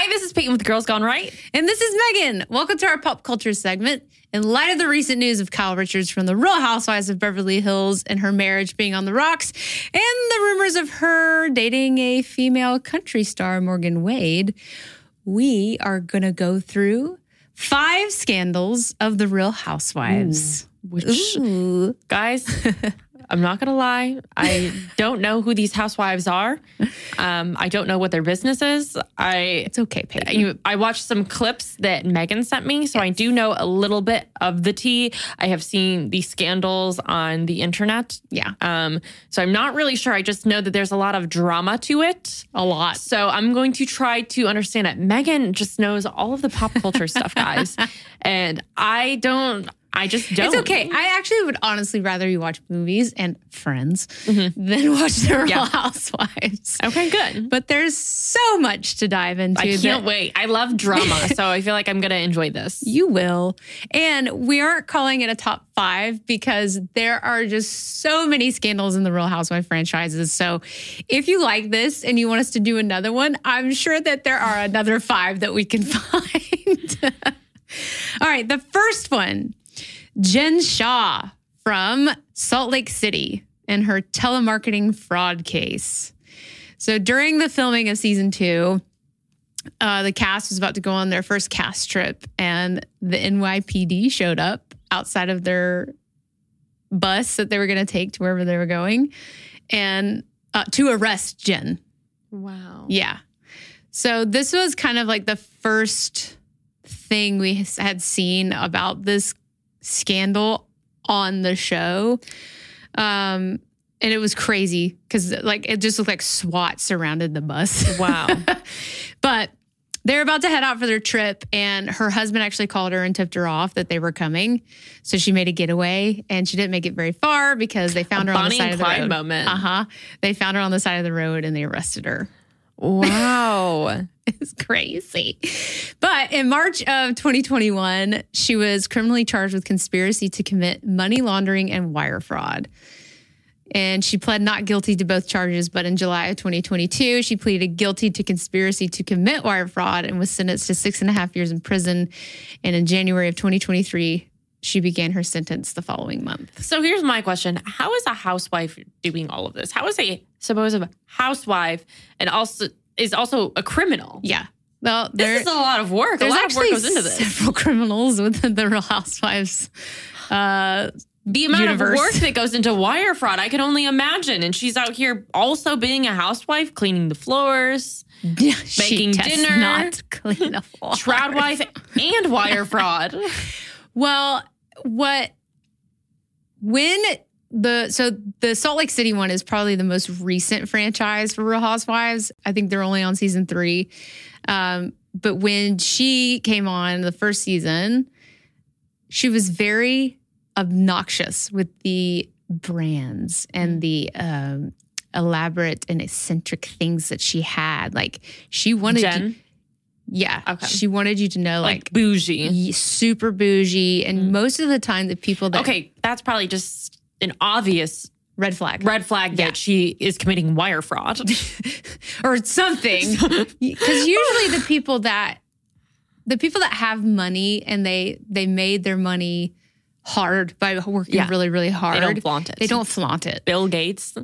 Hi, this is Peyton with Girls Gone Right. And this is Meghan. Welcome to our pop culture segment. In light of the recent news of Kyle Richards from the Real Housewives of Beverly Hills and her marriage being on the rocks, and the rumors of her dating a female country star, Morgan Wade, we are going to go through five scandals of the Real Housewives. Which, Ooh. guys, I'm not gonna lie, I don't know who these housewives are. Um, I don't know what their business is. I It's okay, Peyton. you, I watched some clips that Meghan sent me, so I do know a little bit of the tea. I have seen the scandals on the internet. Yeah, Um, so I'm not really sure. I just know that there's a lot of drama to it. a lot. So I'm going to try to understand it. Meghan just knows all of the pop culture stuff, guys. And I don't, I just don't. It's okay. I actually would honestly rather you watch movies and Friends mm-hmm. than watch The Real Yeah. Housewives. Okay, good. But there's so much to dive into. I can't that wait. I love drama. so I feel like I'm going to enjoy this. You will. And we aren't calling it a top five because there are just so many scandals in the Real Housewife franchises. So if you like this and you want us to do another one, I'm sure that there are another five that we can find. All right. The first one Jen Shah from Salt Lake City and her telemarketing fraud case. So during the filming of season two, uh, the cast was about to go on their first cast trip, and the NYPD showed up outside of their bus that they were going to take to wherever they were going, and uh, to arrest Jen. Wow. Yeah. So this was kind of like the first thing we had seen about this scandal on the show. Um, and it was crazy because like it just looked like SWAT surrounded the bus. Wow. but they're about to head out for their trip, and her husband actually called her and tipped her off that they were coming. So she made a getaway, and she didn't make it very far because they found her on the side of the Clyde road. moment. Uh huh. They found her on the side of the road, and they arrested her. Wow. It's crazy. But in March of 2021, she was criminally charged with conspiracy to commit money laundering and wire fraud. And she pled not guilty to both charges. But in July of 2022, she pleaded guilty to conspiracy to commit wire fraud and was sentenced to six and a half years in prison. And in January of 2023, she began her sentence the following month. So here's my question How is a housewife doing all of this? How is a supposed housewife and also is also a criminal? Yeah. Well, This there, is a lot of work. A lot of work goes into this. several criminals within the Real Housewives. Uh, The amount universe. of work that goes into wire fraud, I can only imagine. And she's out here also being a housewife, cleaning the floors, Yeah, Making dinner, not clean a floor. shroud wife, and wire fraud. Well, what when the so the Salt Lake City one is probably the most recent franchise for Real Housewives. I think they're only on season three. Um, but when she came on the first season, she was very obnoxious with the brands and the um, elaborate and eccentric things that she had. Like she wanted, Jen, you, yeah, Okay. she wanted you to know like, like bougie. Super bougie and Mm. most of the time the people that Okay, that's probably just an obvious red flag red flag that Yeah. she is committing wire fraud. or something because usually the people that the people that have money and they they made their money hard by working Yeah. really really hard they don't flaunt it. They don't flaunt it Bill Gates,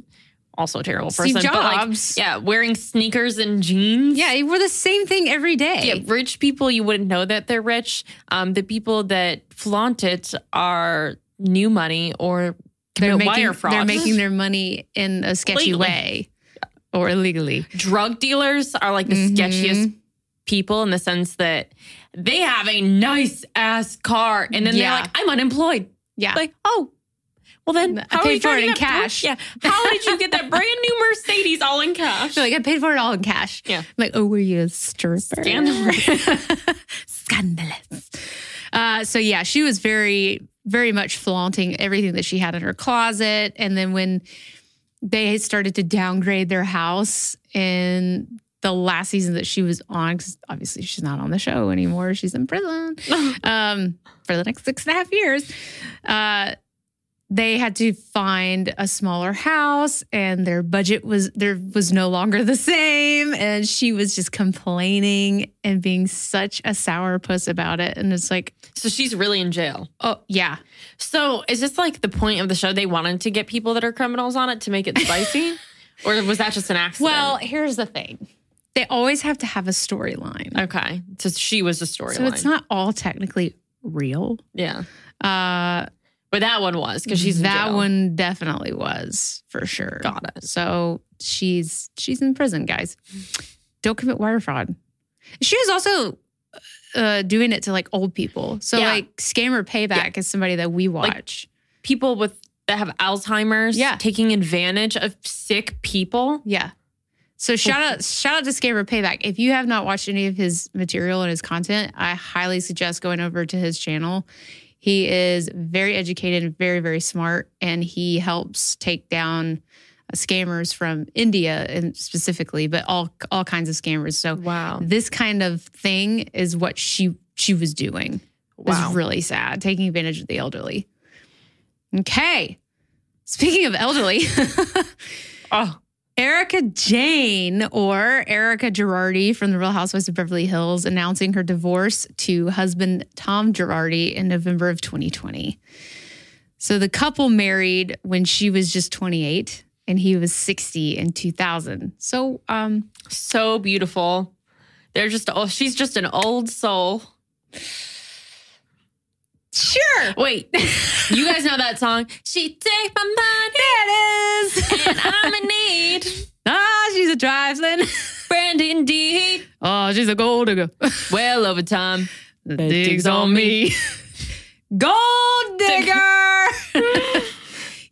also a terrible Steve person. but, like, Jobs. yeah, wearing sneakers and jeans. yeah we're the same thing every day Yeah, rich people, you wouldn't know that they're rich. Um, the people that flaunt it are new money or they're making they're making their money in a sketchy Legally. way or illegally drug dealers are like the Mhm. sketchiest people in the sense that they have a nice ass car and then Yeah. they're like, I'm unemployed. yeah Like, oh, well then I paid you for it in cash. Yeah. How did you get that brand new Mercedes all in cash? So like I paid for it all in cash. Yeah. Like, oh, were you a stripper? Scandalous. Scandalous. Uh, so yeah, she was very, very much flaunting everything that she had in her closet. And then when they started to downgrade their house in the last season that she was on, because obviously she's not on the show anymore. She's in prison um, for the next six and a half years. Uh, they had to find a smaller house and their budget was there was no longer the same and she was just complaining and being such a sourpuss about it. And it's like, So she's really in jail. oh, yeah. So is this like the point of the show? They wanted to get people that are criminals on it to make it spicy? or was that just an accident? Well, here's the thing they always have to have a storyline. okay. So she was a storyline. So it's not all technically real. Yeah. Uh, But that one was because she's that one definitely was for sure. Got it. So she's she's in prison, guys. Don't commit wire fraud. She was also uh, doing it to like old people. So Yeah. like scammer payback is somebody that we watch. People with that have Alzheimer's Yeah. taking advantage of sick people. yeah. So shout out shout out to scammer payback. If you have not watched any of his material and his content, I highly suggest going over to his channel. He is very educated and very very smart, and he helps take down uh, scammers from India and specifically, but all all kinds of scammers. So Wow. this kind of thing is what she she was doing. It was really sad, taking advantage of the elderly. Okay. Speaking of elderly, Oh, Erika Jayne or Erika Girardi from the Real Housewives of Beverly Hills announcing her divorce to husband Tom Girardi in November of 2020. So the couple married when she was just 28 and he was 60 in 2000. So um so beautiful. They're just oh, she's just an old soul. Sure. Wait, you guys know that song? She take my money It is. and I'm in need. ah, she's a trifling. Friend indeed. Oh, she's a gold digger. Well, over time. The dig's on me. gold digger.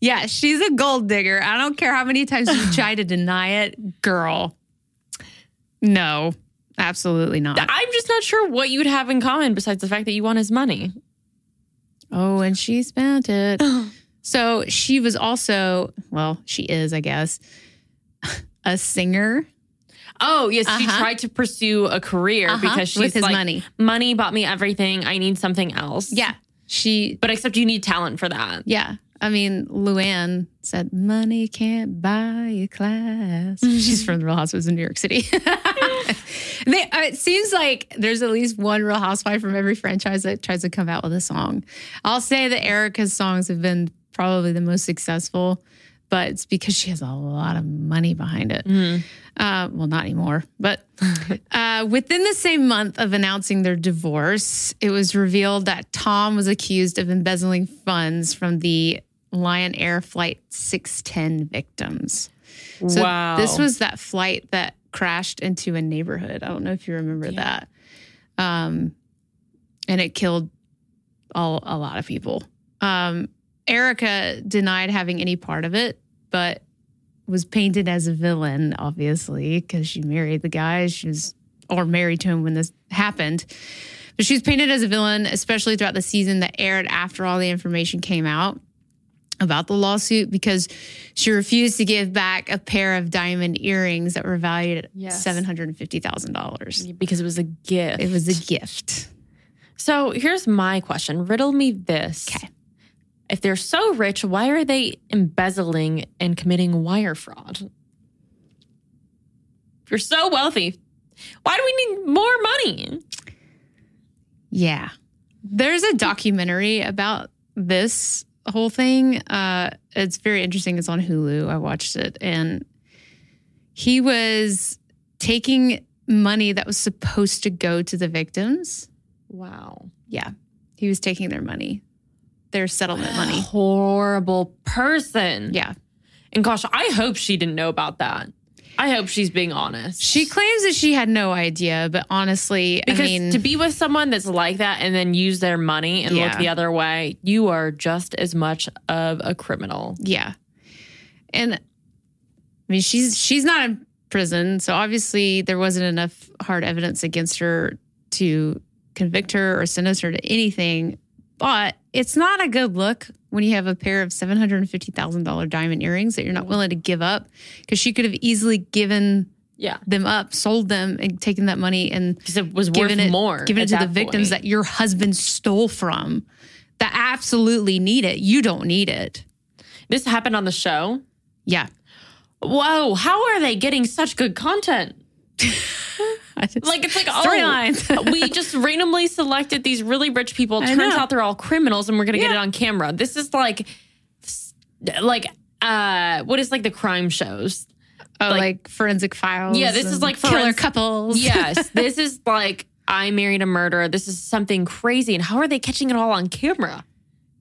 yeah, she's a gold digger. I don't care how many times you try to deny it, girl. No, absolutely not. I'm just not sure what you would have in common besides the fact that you want his money. Oh, and she spent it. So she was also, well, she is, I guess, a singer Oh, yes. She Uh-huh. tried to pursue a career Uh-huh, because she's with his like, money. money bought me everything. I need something else. Yeah, she. But except you need talent for that. Yeah, I mean, Luann said, "Money can't buy a class." She's from the Real Housewives of New York City. they, uh, it seems like there's at least one Real Housewife from every franchise that tries to come out with a song. I'll say that Erika's songs have been probably the most successful, but it's because she has a lot of money behind it. Uh, well, not anymore. But uh, within the same month of announcing their divorce, it was revealed that Tom was accused of embezzling funds from the Lion Air Flight 610 victims. So wow. This was that flight that crashed into a neighborhood. I don't know if you remember that. Um, and it killed all, a lot of people. Um, Erika denied having any part of it, but was painted as a villain, obviously, because she married the guy. She was, or married to him when this happened. But she was painted as a villain, especially throughout the season that aired after all the information came out about the lawsuit because she refused to give back a pair of diamond earrings that were valued at Yes. $750,000. because it was a gift. It was a gift. So here's my question. Riddle me this. Okay. If they're so rich, why are they embezzling and committing wire fraud? If you're so wealthy, why do we need more money? Yeah. There's a documentary about this whole thing. Uh, it's very interesting. It's on Hulu. I watched it. And he was taking money that was supposed to go to the victims. Wow. Yeah. He was taking their money, their settlement money. Horrible person. Yeah. And gosh, I hope she didn't know about that. I hope she's being honest. She claims that she had no idea, but honestly, because I mean, to be with someone that's like that and then use their money and Yeah. look the other way, you are just as much of a criminal. yeah. And I mean, she's she's not in prison, so obviously there wasn't enough hard evidence against her to convict her or sentence her to anything. But it's not a good look when you have a pair of seven hundred and fifty thousand dollar diamond earrings that you're not mm. willing to give up because she could have easily given Yeah. them up, sold them, and taken that money and Because it was worth it more. given it to the victims point. that your husband stole from that absolutely need it. You don't need it. this happened on the show. Yeah. Whoa, how are they getting such good content? Just- Like it's like oh, storylines. we just randomly selected these really rich people. Turns out they're all criminals, and we're gonna get it on camera. This is like, like, uh, what is like the crime shows? oh, like- like, forensic files. Yeah, this is like killer forens- couples. Yes, this is like I married a murderer. This is something crazy. And how are they catching it all on camera?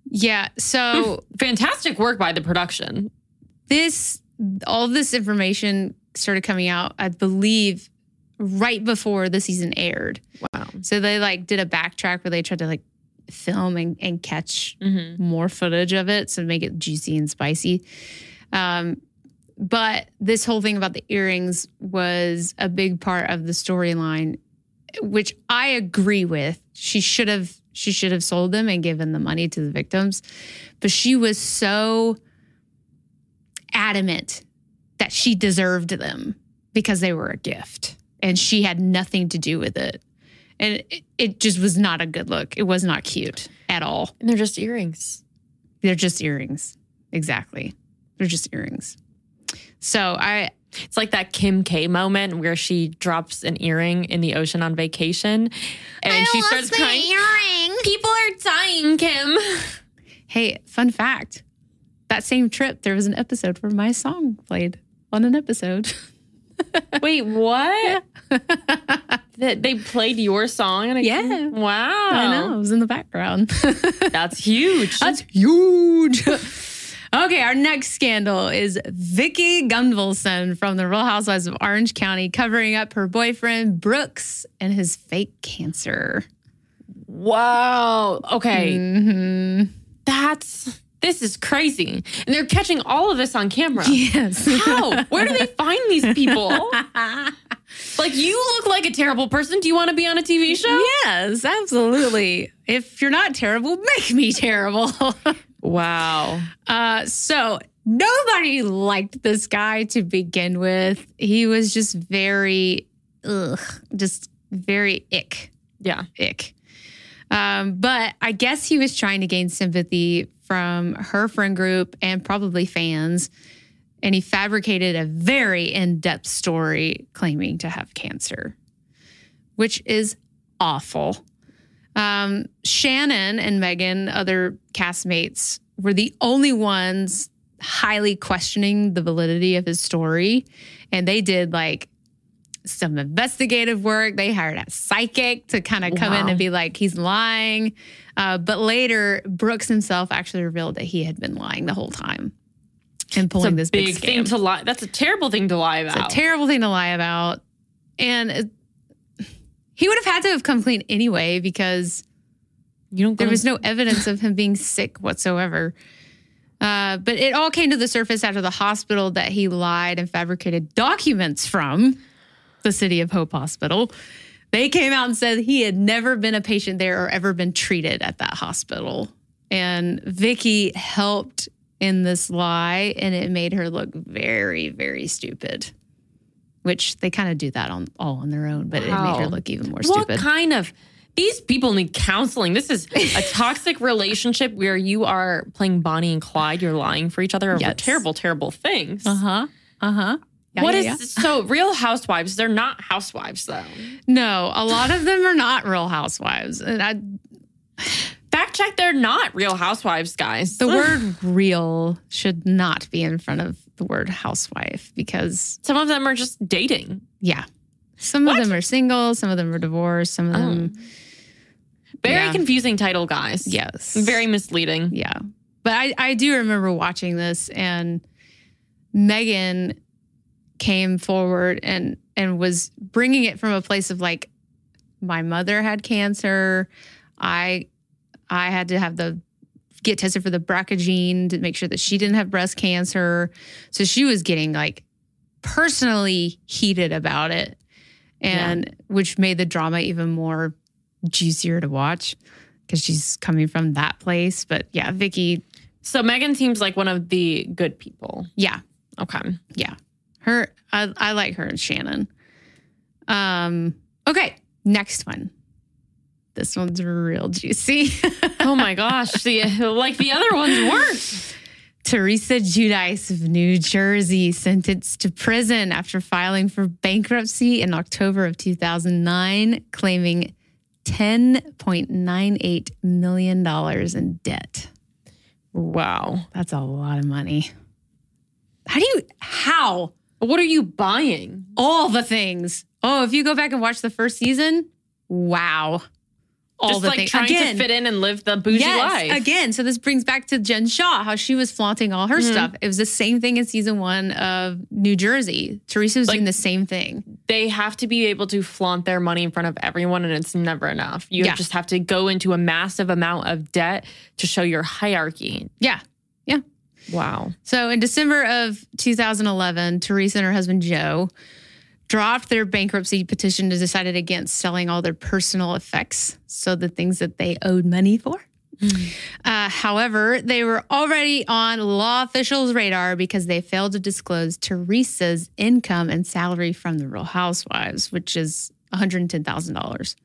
yeah. So Fantastic work by the production. this, all this information started coming out, I believe, right before the season aired. Wow. So they like did a backtrack where they tried to like film and, and catch Mm-hmm. more footage of it to make it juicy and spicy. Um, but this whole thing about the earrings was a big part of the storyline, which I agree with. She should have she should have sold them and given the money to the victims, but she was so adamant that she deserved them because they were a gift and she had nothing to do with it. And it, it just was not a good look. It was not cute at all. And they're just earrings. They're just earrings. Exactly. They're just earrings. So I It's like that Kim K moment where she drops an earring in the ocean on vacation and she starts crying. earring. People are dying, Kim. Hey, fun fact. That same trip, there was an episode where my song played on an episode. Wait, what? That they played your song and Yeah. Wow. I know. It was in the background. That's huge. That's huge. okay, our next scandal is Vicki Gunvalson from the Real Housewives of Orange County covering up her boyfriend Brooks and his fake cancer. wow. Okay. Mhm. That's this is crazy. And they're catching all of this on camera. Yes. How? Where do they find these people? Like you look like a terrible person. Do you want to be on a TV show? Yes, absolutely. If you're not terrible, make me terrible. Wow. uh, so nobody liked this guy to begin with. He was just very, ugh, just very ick. Yeah. ick. Um, but I guess he was trying to gain sympathy from her friend group and probably fans. And he fabricated a very in depth story claiming to have cancer, which is awful. Um, Shannon and Megan, other castmates, were the only ones highly questioning the validity of his story. And they did like some investigative work. They hired a psychic to kind of come in and be like, he's lying. Uh, but later, Brooks himself actually revealed that he had been lying the whole time and It's pulling this big, big thing to lie. That's a terrible thing to lie It's about. a terrible thing to lie about. And it- he would have had to have come clean anyway because you don't. there was no evidence of him being sick whatsoever. Uh, but it all came to the surface after the hospital that he lied and fabricated documents from the City of Hope Hospital. They came out and said he had never been a patient there or ever been treated at that hospital. And Vicki helped in this lie, and it made her look very, very stupid. Which they kind of do that on all on their own, but it made her look even more What stupid. What kind of? These people need counseling. This is a toxic relationship where you are playing Bonnie and Clyde. You're lying for each other over Yes. terrible, terrible things. Uh huh. Uh huh. What is so? Real Housewives. They're not housewives though. No, a lot of them are not real housewives. And I, Fact check. They're not Real Housewives, guys. the word real should not be in front of the word housewife because, Some of them are just dating. yeah, some What? of them are single, some of them are divorced, some of them, oh. Very Yeah. confusing title, guys. yes. Very misleading. Yeah. But I, I do remember watching this and Megan came forward and and was bringing it from a place of like my mother had cancer. I I had to have the get tested for the BRCA gene to make sure that she didn't have breast cancer. So she was getting like personally heated about it and which made the drama even more juicier to watch because she's coming from that place. But yeah, Vicki, So Megan seems like one of the good people. yeah, Okay. yeah. Her I, I like her and Shannon. Um okay, next one. This one's real juicy. Oh my gosh. The, like the other ones weren't. Teresa Judice of New Jersey sentenced to prison after filing for bankruptcy in October of 2009, claiming $10.98 million in debt. Wow. That's a lot of money. How do you, how? What are you buying? All the things. Oh, if you go back and watch the first season, wow. All Just the like things. trying Again, to fit in and live the bougie yes, life. again. So this brings back to Jen Shah, how she was flaunting all her Mhm. stuff. It was the same thing in season one of New Jersey. Teresa was Like- doing the same thing. They have to be able to flaunt their money in front of everyone, and it's never enough. You Yeah. just have to go into a massive amount of debt to show your hierarchy. Yeah. Wow. So in December of 2011, Teresa and her husband Joe dropped their bankruptcy petition and decided against selling all their personal effects. So the things that they owed money for. Uh, however, they were already on law officials' radar because they failed to disclose Teresa's income and salary from the Real Housewives, which is $110,000.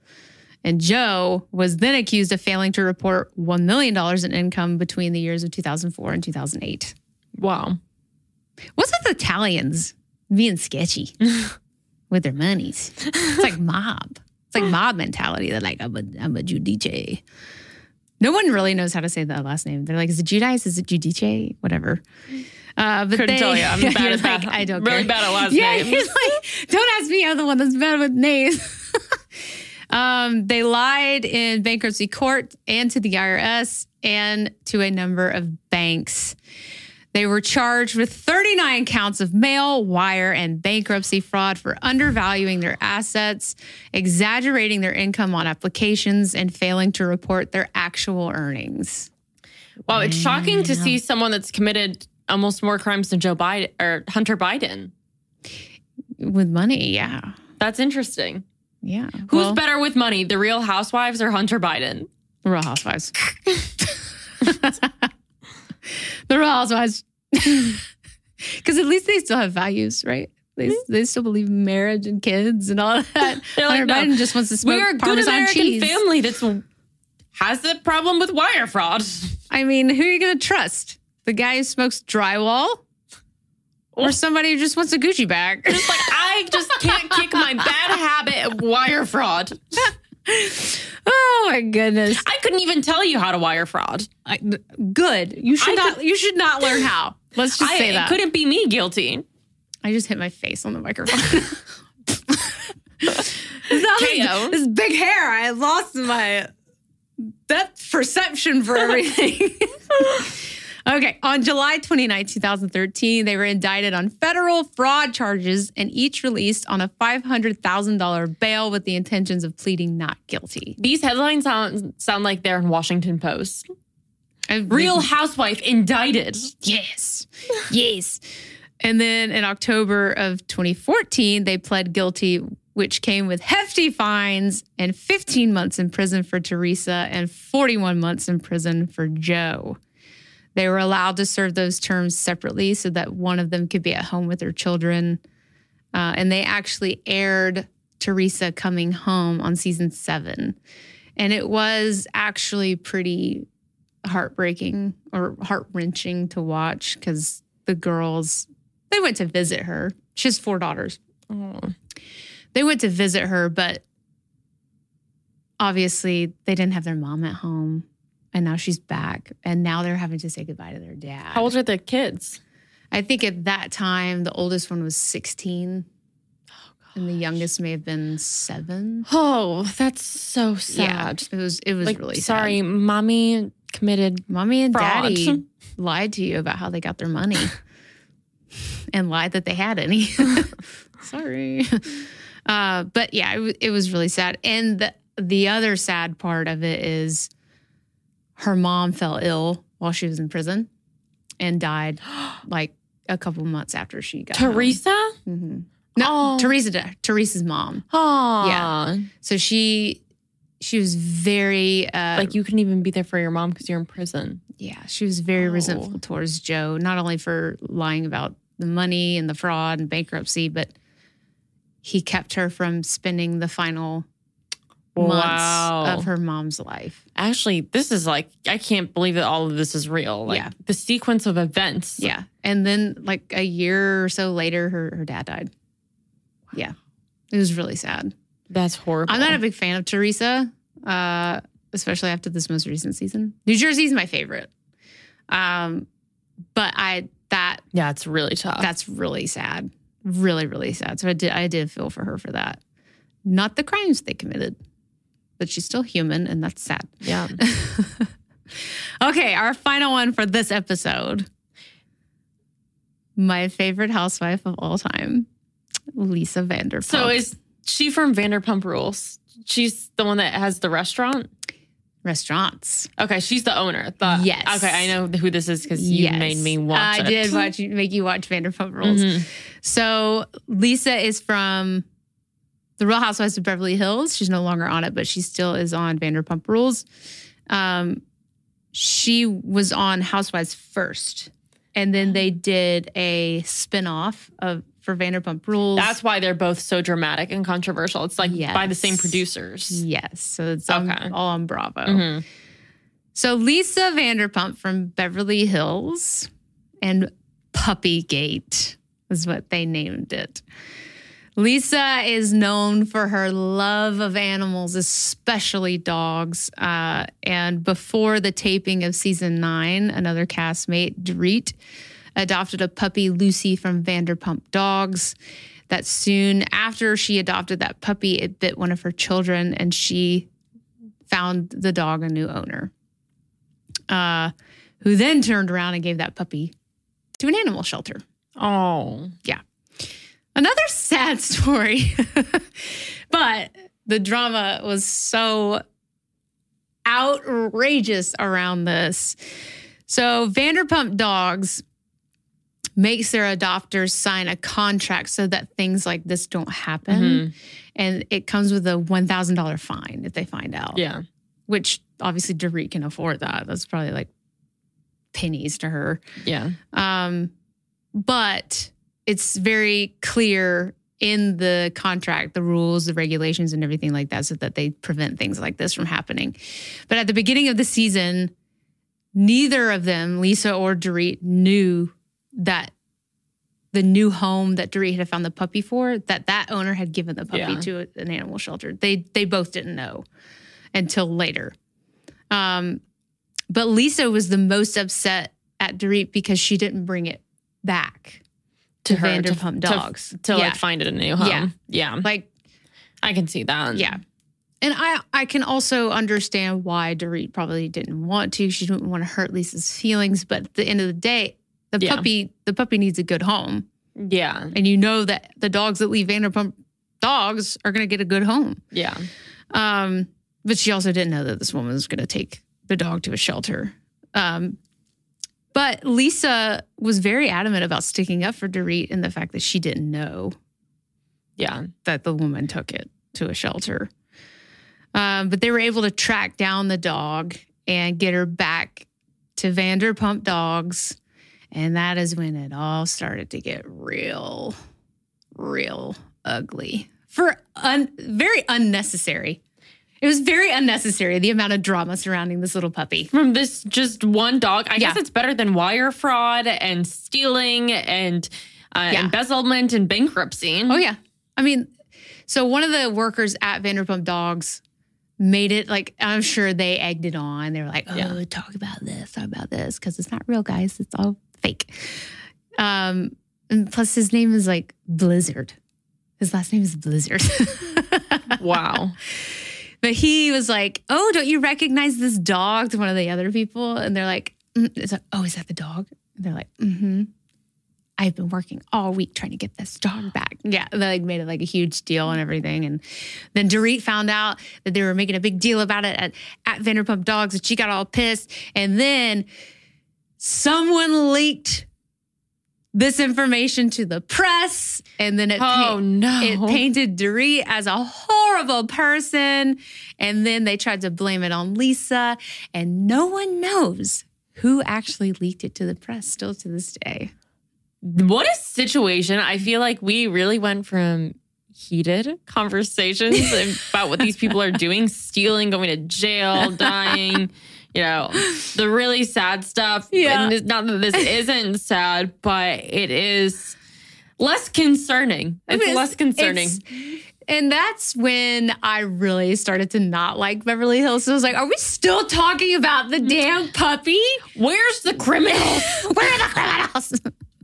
And Joe was then accused of failing to report $1 million in income between the years of 2004 and 2008. Wow. What's with Italians being sketchy with their monies? It's like mob. It's like mob mentality. They're like, I'm a, I'm a Giudice. No one really knows how to say that last name. They're like, is it Judice? Is it Giudice? Whatever. Uh, but Couldn't they, tell you. I'm bad at that. I don't really care. bad at last yeah, names. you're like, don't ask me. I'm the one that's bad with names. um, they lied in bankruptcy court and to the IRS and to a number of banks. They were charged with 39 counts of mail, wire, and bankruptcy fraud for undervaluing their assets, exaggerating their income on applications, and failing to report their actual earnings. Wow. It's shocking to see someone that's committed almost more crimes than Joe Biden or Hunter Biden. With money, yeah. That's interesting. Yeah. Who's Well, better with money, the real housewives or Hunter Biden? The Real Housewives. the Real Housewives. Because at least they still have values, right? They, they still believe in marriage and kids and all that. They're like, Hunter no, Biden just wants to smoke We're a good American cheese. family that's has a problem with wire fraud. I mean, who are you going to trust? The guy who smokes drywall? Or somebody who just wants a Gucci bag? It's like I just can't kick my bad habit of wire fraud. oh my goodness. I couldn't even tell you how to wire fraud. I, good. You should I not you should not learn how. Let's just I, say it that. couldn't be me guilty. I just hit my face on the microphone. It's not KO. This, this big hair, I lost my depth perception for everything. Okay, on July 29, 2013, they were indicted on federal fraud charges and each released on a $500,000 bail with the intentions of pleading not guilty. These headlines sound sound like they're in Washington Post. A Real housewife indicted. Yes. Yes. And then in October of 2014, they pled guilty, which came with hefty fines and 15 months in prison for Teresa and 41 months in prison for Joe. They were allowed to serve those terms separately so that one of them could be at home with their children. Uh, and they actually aired Teresa coming home on season seven. And it was actually pretty heartbreaking or heart wrenching to watch because the girls they went to visit her. She has four daughters. Oh. They went to visit her, but obviously they didn't have their mom at home. And now she's back. And now they're having to say goodbye to their dad. How old are the kids? I think at that time the oldest one was 16. and the youngest may have been seven. Oh, that's so sad. Yeah, it was it was like, really sorry, sad. mommy committed. Mommy and Fraud. daddy lied to you about how they got their money and lied that they had any. sorry. Uh, but yeah, it, it was really sad. And the, the other sad part of it is her mom fell ill while she was in prison and died like a couple months after she got. Teresa? Mhm. No, Oh. Teresa, Teresa's mom. Oh, Yeah. So she she was very uh, Like you couldn't even be there for your mom because you're in prison. yeah, she was very Oh. resentful towards Joe, not only for lying about the money and the fraud and bankruptcy, but he kept her from spending the final Wow. months of her mom's life. Actually, this is like I can't believe that all of this is real. Like Yeah. the sequence of events. Yeah. And then like a year or so later, her, her dad died. Yeah. It was really sad. That's horrible. I'm not a big fan of Teresa, uh, especially after this most recent season. New Jersey's my favorite. Um, but I that yeah, it's really tough. that's really sad. Really, really sad. So I did I did feel for her for that. Not the crimes they committed, but she's still human, and that's sad. yeah. Okay, our final one for this episode. My favorite housewife of all time, Lisa Vanderpump. So is she from Vanderpump Rules? She's the one that has the restaurant. restaurants. Okay, she's the owner. The, Yes. Okay, I know who this is because you Yes. made me watch I it. did watch make you watch Vanderpump Rules. Mhm. So Lisa is from the Real Housewives of Beverly Hills. She's no longer on it, but she still is on Vanderpump Rules. Um, she was on Housewives first, and then they did a spinoff of for Vanderpump Rules. That's why they're both so dramatic and controversial. It's like by the same producers. yes, so it's on- all on Bravo. Mhm. So Lisa Vanderpump from Beverly Hills and Puppygate is what they named it. Lisa is known for her love of animals, especially dogs. Uh, and before the taping of season nine, another castmate, Dorit, adopted a puppy, Lucy, from Vanderpump Dogs. That soon after she adopted that puppy, it bit one of her children, and she found the dog a new owner uh, who then turned around and gave that puppy to an animal shelter. Oh, Another sad story, but the drama was so outrageous around this. So, Vanderpump Dogs makes their adopters sign a contract so that things like this don't happen. Mhm. And it comes with a $1,000 fine if they find out. yeah. which obviously Dorit can afford that. That's probably like pennies to her. Yeah. Um, but it's very clear in the contract, the rules, the regulations, and everything like that, so that they prevent things like this from happening. But at the beginning of the season, neither of them, Lisa or Dorit, knew that the new home that Dorit had found the puppy for, that that owner had given the puppy Yeah. to an animal shelter. They they both didn't know until later. Um, but Lisa was the most upset at Dorit because she didn't bring it back to, her, to- Vanderpump to- Dogs. To, yeah. like find it a new home. Yeah. Yeah. like I can see that. yeah. And I I can also understand why Dorit probably didn't want to. She didn't want to hurt Lisa's feelings, but at the end of the day, the Yeah. puppy the puppy needs a good home. Yeah. And you know that the dogs that leave Vanderpump dogs are going to get a good home. Yeah. Um, but she also didn't know that this woman was going to take the dog to a shelter. Um, but Lisa was very adamant about sticking up for Dorit and the fact that she didn't know Yeah. that the woman took it to a shelter. Um, but they were able to track down the dog and get her back to Vanderpump Dogs. And that is when it all started to get real, real ugly for un- very unnecessary. It was very unnecessary, the amount of drama surrounding this little puppy. From this just one dog, I guess it's better than wire fraud and stealing and uh, Yeah. embezzlement and bankruptcy. Oh yeah. I mean, so one of the workers at Vanderpump Dogs made it like I'm sure they egged it on. They were like, "Oh, Yeah. talk about this, talk about this," because it's not real, guys. It's all fake. Um, and plus, his name is like Blizzard. His last name is Blizzard. Wow. But he was like, "Oh, don't you recognize this dog?" To one of the other people, and they're like, mm. like "Oh, is that the dog?" And they're like, "Mm-hmm." I've been working all week trying to get this dog back. Yeah, they like made it like a huge deal and everything. And then Dorit found out that they were making a big deal about it at, at Vanderpump Dogs, and she got all pissed. And then someone leaked this information to the press, and then it Oh pa- no. it painted Dorit as a horrible person. And then they tried to blame it on Lisa. And no one knows who actually leaked it to the press still to this day. what a situation. I feel like we really went from heated conversations about what these people are doing, stealing, going to jail, dying, you know, the really sad stuff. Yeah. And not that this isn't sad, but it is less concerning. It's It's- less concerning. it's- and that's when I really started to not like Beverly Hills. So I was like, are we still talking about the damn puppy? Where's the criminals? Where are the criminals?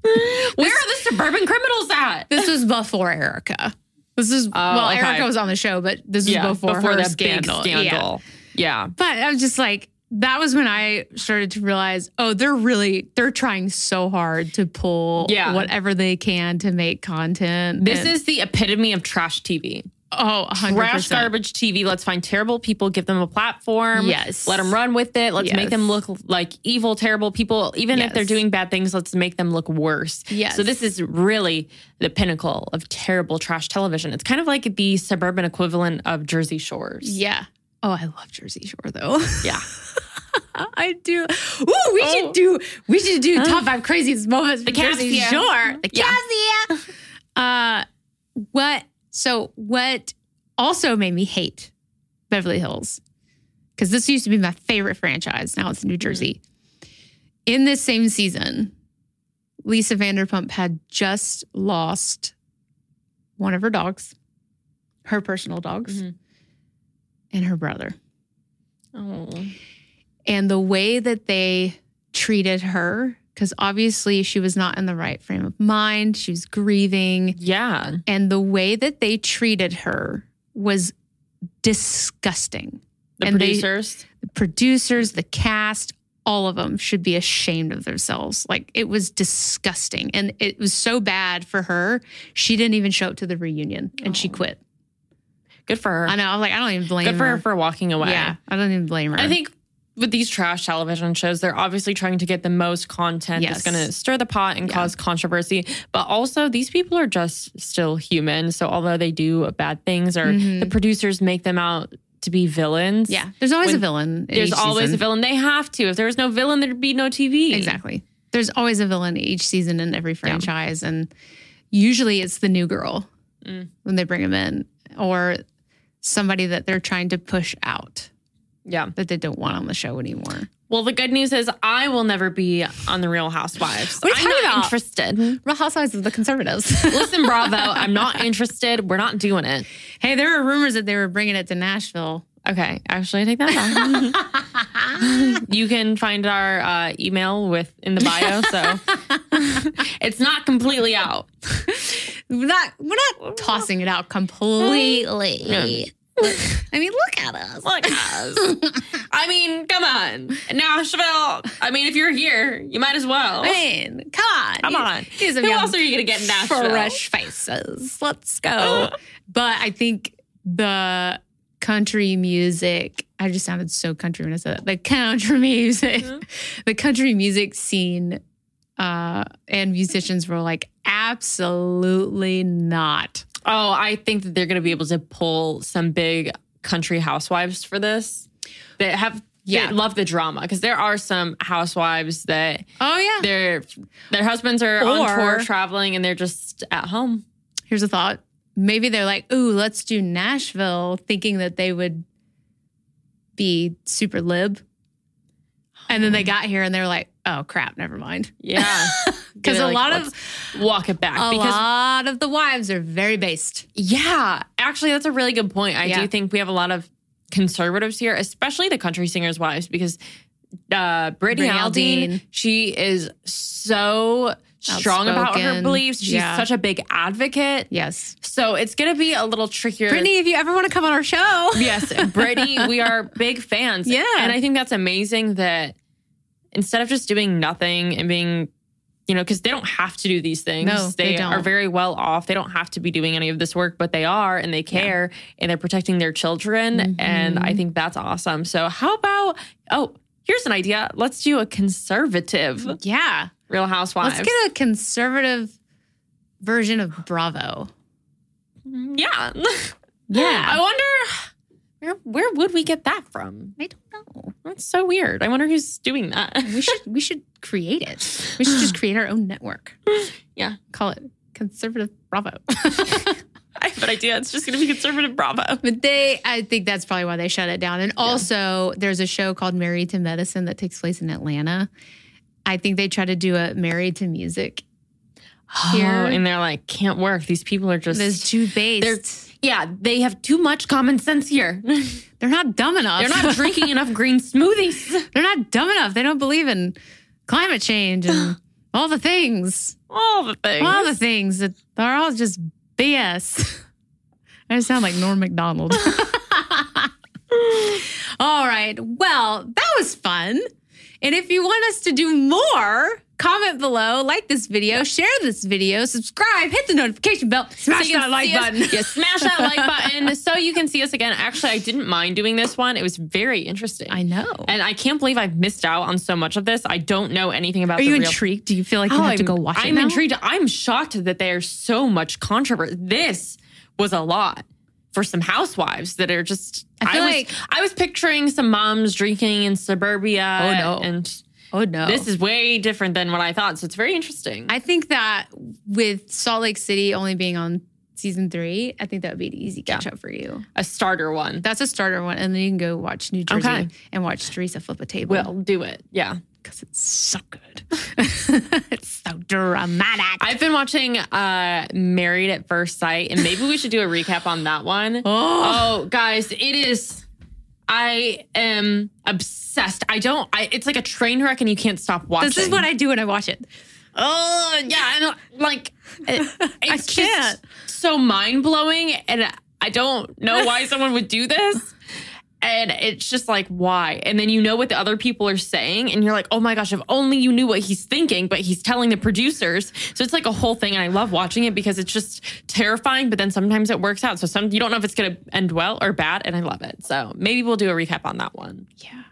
Where are the suburban criminals at? this was before Erika. This is oh, well, okay. Erika was on the show, but this is before, her that scandal. big Yeah. scandal. Yeah. But I was just like, that was when I started to realize, oh, they're really they're trying so hard to pull Yeah. whatever they can to make content. This And- is the epitome of trash TV. oh, 100%. Trash garbage TV. Let's find terrible people, give them a platform. Yes. Let them run with it. Let's make them look like evil, terrible people. Even if they're doing bad things, let's make them look worse. Yes. So this is really the pinnacle of terrible trash television. It's kind of like the suburban equivalent of Jersey Shores. Yeah. Oh, I love Jersey Shore though. Yeah. I do. Ooh, we Oh. should do. We should do top five craziest moments. The Jersey. Shore. The Yeah. Uh, what? So what also made me hate Beverly Hills because this used to be my favorite franchise. Now it's New Jersey. In this same season, Lisa Vanderpump had just lost one of her dogs, her personal dogs, Mhm. And her brother Oh. and the way that they treated her because obviously she was not in the right frame of mind she was grieving Yeah. and the way that they treated her was disgusting The And they- producers. the producers the cast all of them should be ashamed of themselves like it was disgusting and it was so bad for her she didn't even show up to the reunion and she Oh. quit Good for her. i know I'm like i don't even blame Good for her her for walking away. yeah i don't even blame her I think with these trash television shows, they're obviously trying to get the most content that's Yes. going to stir the pot and Yeah. cause controversy. But also, these people are just still human. So, although they do bad things or Mhm. the producers make them out to be villains, yeah there's always a villain there's always season. a villain. They have to. If there was no villain, there'd be no TV. Exactly. There's always a villain each season in every franchise. And usually it's the new girl Mm. when they bring them in or somebody that they're trying to push out Yeah. that they don't want on the show anymore. Well, the good news is I will never be on The Real Housewives. What are you I'm talking not about? interested. Real Housewives of the Conservatives. Listen, Bravo, I'm not interested. We're not doing it. hey, there were rumors that they were bringing it to Nashville. Okay, actually, I take that back. you can find our uh, email with in the bio, so it's not completely out. We're not, we're not tossing it out completely. Mm-hmm. I mean, look at us. Look, at us. I mean, come on, Nashville. I mean, if you're here, you might as well. I mean, come on. Come on. Here's Who else are you gonna get in Nashville? fresh faces. Let's go. Uh-huh. but I think the country music, I just sounded so country when I said that. The country music, mm-hmm. the country music scene uh, and musicians were like, absolutely not. Oh, I think that they're gonna be able to pull some big country housewives for this. That have Yeah. yeah, love the drama because there are some housewives that Oh, yeah. their their husbands are on tour traveling and they're just at home. Here's a thought. Maybe they're like, ooh, let's do Nashville, thinking that they would be super lib. And then they got here and they were like, oh crap, never mind. Yeah, Because a lot of walk it back because a because lot of the wives are very based. yeah, actually that's a really good point. I Yeah. do think we have a lot of conservatives here, especially the country singers' wives, because uh, Brittany, Brittany Aldean. she is so strong about her beliefs. She's Yeah. such a big advocate. Yes. So it's gonna be a little trickier. Brittany, if you ever want to come on our show. Yes, Brittany, we are big fans. Yeah. And I think that's amazing that instead of just doing nothing and being, you know, because they don't have to do these things. No, they don't. are very well off. They don't have to be doing any of this work, but they are and they care and they're protecting their children. And Mm-hmm. I think that's awesome. So, how about, oh, here's an idea. Let's do a conservative Yeah. Real Housewives. Let's get a conservative version of Bravo. Mm, yeah. Yeah. I wonder. Where, where would we get that from? I don't know. That's so weird. I wonder who's doing that. We should we should create it. We should just create our own network. Yeah. Call it Conservative Bravo. private idea. It's just going to be conservative Bravo. But they, I think that's probably why they shut it down. And also, there's a show called Married to Medicine that takes place in Atlanta. I think they try to do a Married to Music. Oh, here. Oh, and they're like, can't work. These people are just. There's too based. yeah, they have too much common sense here. They're not dumb enough. They're not drinking enough green smoothies. They're not dumb enough. They don't believe in climate change and all the things. All the things. All the things that are all just BS. I sound like Norm Macdonald. all right. Well, that was fun. And if you want us to do more, comment below, like this video, share this video, subscribe, hit the notification bell, smash So that like button. Yeah, smash that like button so you can see us again. Actually, I didn't mind doing this one. It was very interesting. I know. and I can't believe I've missed out on so much of this. I don't know anything about Are the you real intrigued? Do you feel like oh, you Oh, have to I'm- go watch it? I'm now? intrigued. I'm shocked that there's so much controversy. This was a lot for some housewives that are just. I feel was, like- I was picturing some moms drinking in suburbia. Oh, no. And Oh no. this is way different than what I thought. So it's very interesting. I think that with Salt Lake City only being on season three, I think that would be an easy catch up for you. a starter one. That's a starter one, and then you can go watch New Jersey Okay. and watch Teresa flip a table. We'll do it. Yeah. because it's so good. it's so dramatic. I've been watching uh Married at First Sight, and maybe we should do a recap on that one. oh, Oh, guys, it is. I am obsessed. I don't. I. It's like a train wreck, and you can't stop watching. this is what I do when I watch it. Oh yeah, and like it, it's can't. just so mind blowing, and I don't know why someone would do this. And it's just like, why? And then you know what the other people are saying, and you're like, oh my gosh, if only you knew what he's thinking, but he's telling the producers. So it's like a whole thing. And I love watching it because it's just terrifying, but then sometimes it works out. So some you don't know if it's gonna end well or bad, and I love it. So maybe we'll do a recap on that one. Yeah.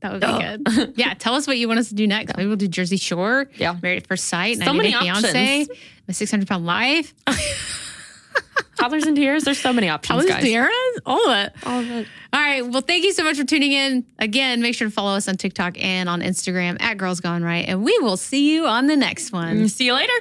That would be good. Yeah, tell us what you want us to do next. Maybe we'll do Jersey Shore, Yeah. Married at First Sight, So many Day Fiance. My 600 Pound Life, Toddlers in Tiaras. There's so many options, How's guys. Darren? All of it. All of it. All right. Well, thank you so much for tuning in. Again, make sure to follow us on TikTok and on Instagram at Girls Gone Right. And we will see you on the next one. See you later.